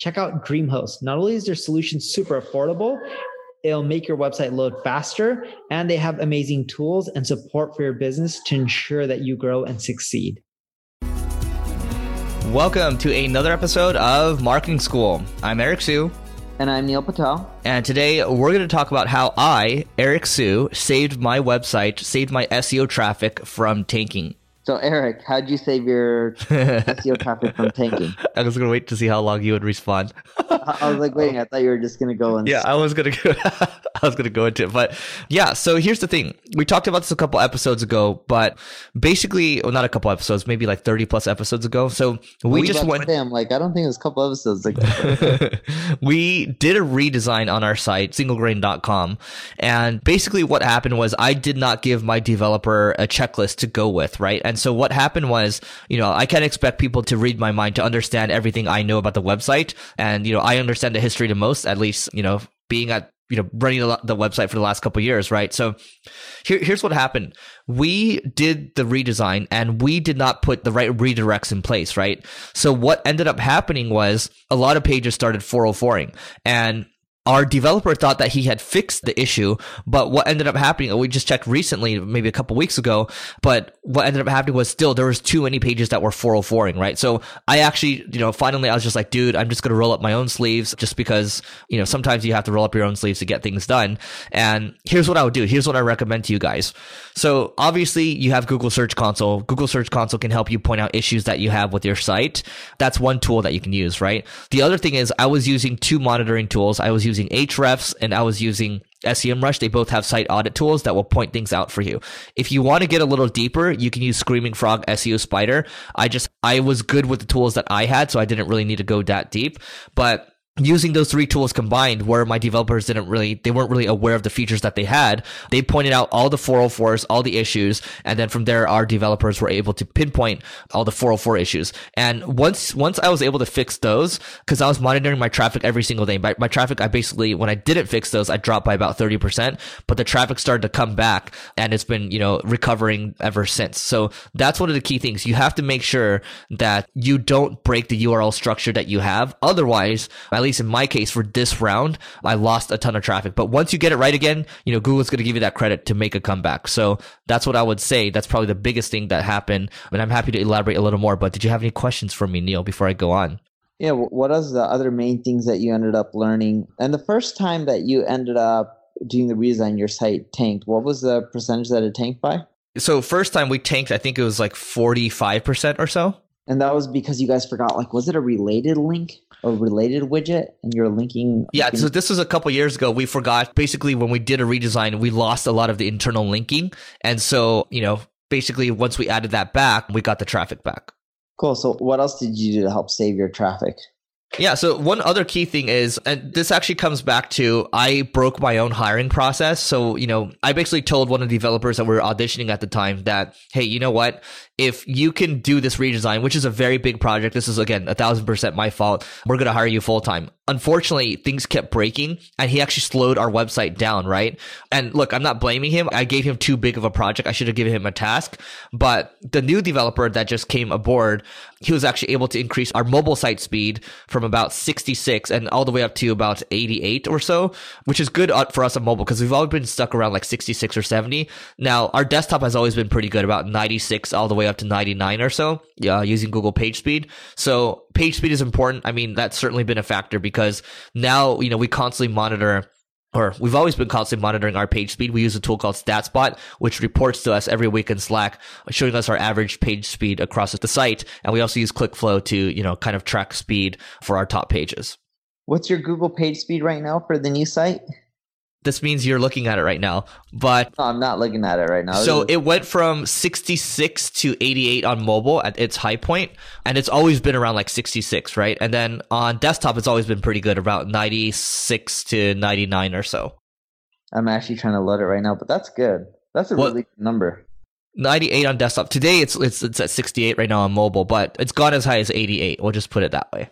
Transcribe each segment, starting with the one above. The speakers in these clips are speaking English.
Check out DreamHost. Not only is their solution super affordable, it'll make your website load faster, and they have amazing tools and support for your business to ensure that you grow and succeed. Welcome to another episode of Marketing School. I'm Eric Siu. And I'm Neil Patel. And today we're going to talk about how I, Eric Siu, saved my website, saved my SEO traffic from tanking. So, Eric, how'd you save your SEO traffic from tanking? I was going to wait to see how long you would respond. I was like waiting. I thought you were just going to go and. Yeah, I was going to go. I was going to go into it, but yeah. So here's the thing: we talked about this a couple episodes ago, but basically, well, not a couple episodes, maybe like 30 plus episodes ago. So we, we just went. Damn, like I don't think it was a couple episodes ago. we did a redesign on our site, singlegrain.com, and basically what happened was I did not give my developer a checklist to go with, right? And so what happened was, you know, I can't expect people to read my mind to understand everything I know about the website. And, you know, I understand the history the most, at least, you know, being at you know running the website for the last couple years right? So here, here's what happened. We did the redesign and we did not put the right redirects in place right? So what ended up happening was a lot of pages started 404ing and our developer thought that he had fixed the issue, but what ended up happening, we just checked recently, maybe a couple weeks ago, but what ended up happening was still there was too many pages that were 404ing, right? So I actually, you know, finally I was just like, dude, I'm just going to roll up my own sleeves just because, you know, sometimes you have to roll up your own sleeves to get things done. And here's what I would do. Here's what I recommend to you guys. So obviously you have Google Search Console. Google Search Console can help you point out issues that you have with your site. That's one tool that you can use, right? The other thing is I was using two monitoring tools. I was using Ahrefs and I was using SEMrush. They both have site audit tools that will point things out for you. If you want to get a little deeper, you can use Screaming Frog SEO Spider. I just, I was good with the tools that I had, so I didn't really need to go that deep. But using those three tools combined where my developers didn't really they weren't really aware of the features that they had they pointed out all the 404s all the issues and then from there our developers were able to pinpoint all the 404 issues. And once once i was able to fix those because i was monitoring my traffic every single day. My, my traffic i basically when i didn't fix those i dropped by about 30% but the traffic started to come back and it's been you know recovering ever since. So that's one of the key things. You have to make sure that you don't break the url structure that you have. Otherwise at least in my case for this round, I lost a ton of traffic. But once you get it right again, you know, Google's going to give you that credit to make a comeback. So that's what I would say. That's probably the biggest thing that happened. And I'm happy to elaborate a little more. But did you have any questions for me, Neil, before I go on? Yeah. What are the other main things that you ended up learning? And the first time that you ended up doing the redesign, your site tanked. What was the percentage that it tanked by? So first time we tanked, I think it was like 45% or so. And that was because you guys forgot, like, was it a related link? A related widget and you're linking yeah so this was a couple years ago. We forgot basically when we did a redesign we lost a lot of the internal linking. And so you know basically once we added that back we got the traffic back. Cool. So what else did you do to help save your traffic yeah. So one other key thing is, and this actually comes back to, I broke my own hiring process. So, you know, I basically told one of the developers that we were auditioning at the time that, hey, you know what? If you can do this redesign, which is a very big project, this is again, a thousand percent my fault. We're going to hire you full time unfortunately things kept breaking and he actually slowed our website down right and look i'm not blaming him i gave him too big of a project i should have given him a task but the new developer that just came aboard he was actually able to increase our mobile site speed from about 66 and all the way up to about 88 or so which is good for us on mobile because we've always been stuck around like 66 or 70 now our desktop has always been pretty good about 96 all the way up to 99 or so uh, using google page speed. So page speed is important. I mean that's certainly been a factor because now, you know, we constantly monitor or we've always been constantly monitoring our page speed. We use a tool called StatSpot, which reports to us every week in Slack, showing us our average page speed across the site. And we also use ClickFlow to, you know, kind of track speed for our top pages. What's your Google page speed right now for the new site? This means you're looking at it right now. But no, I'm not looking at it right now. So it went from 66 to 88 on mobile at its high point, and it's always been around like 66, right? And then on desktop, it's always been pretty good, about 96 to 99 or so. I'm actually trying to load it right now, but that's good. That's a what? really good number. 98 on desktop. Today it's it's it's at 68 right now on mobile, but it's gone as high as 88. We'll just put it that way.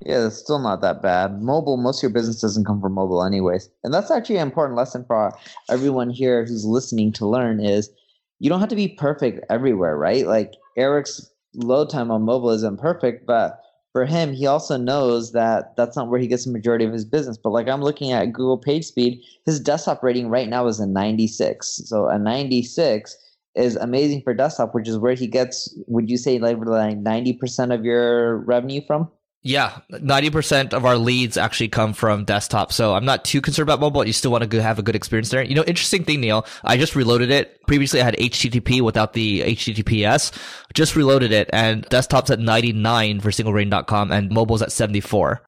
Yeah, it's still not that bad. Mobile, most of your business doesn't come from mobile anyways. And that's actually an important lesson for everyone here who's listening to learn is you don't have to be perfect everywhere, right? Like Eric's load time on mobile isn't perfect, but for him, he also knows that that's not where he gets the majority of his business. But like I'm looking at Google page speed, his desktop rating right now is a 96. So a 96 is amazing for desktop, which is where he gets, would you say like 90% of your revenue from? Yeah, 90% of our leads actually come from desktop. So I'm not too concerned about mobile. You still want to have a good experience there. You know, interesting thing, Neil, I just reloaded it. Previously I had HTTP without the HTTPS. Just reloaded it and desktop's at 99 for singlegrain.com and mobile's at 74.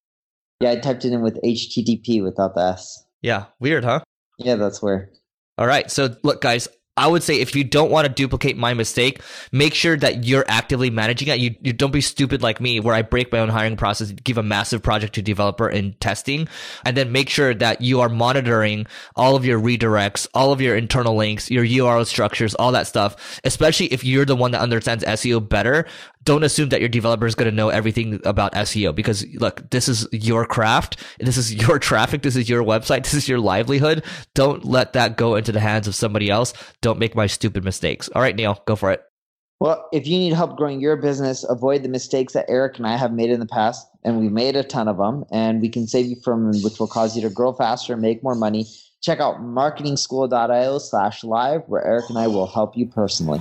Yeah, I typed it in with HTTP without the S. Yeah, weird, huh? Yeah, that's weird. All right. So look, guys, I would say if you don't want to duplicate my mistake, make sure that you're actively managing it. You, you don't be stupid like me where I break my own hiring process, give a massive project to developer in testing, and then make sure that you are monitoring all of your redirects, all of your internal links, your URL structures, all that stuff. Especially if you're the one that understands SEO better, don't assume that your developer is going to know everything about SEO because look, this is your craft. This is your traffic. This is your website. This is your livelihood. Don't let that go into the hands of somebody else. Don't make my stupid mistakes. All right, Neil, go for it. Well, if you need help growing your business, avoid the mistakes that Eric and I have made in the past, and we've made a ton of them, and we can save you from which will cause you to grow faster, make more money. Check out marketingschool.io slash live, where Eric and I will help you personally.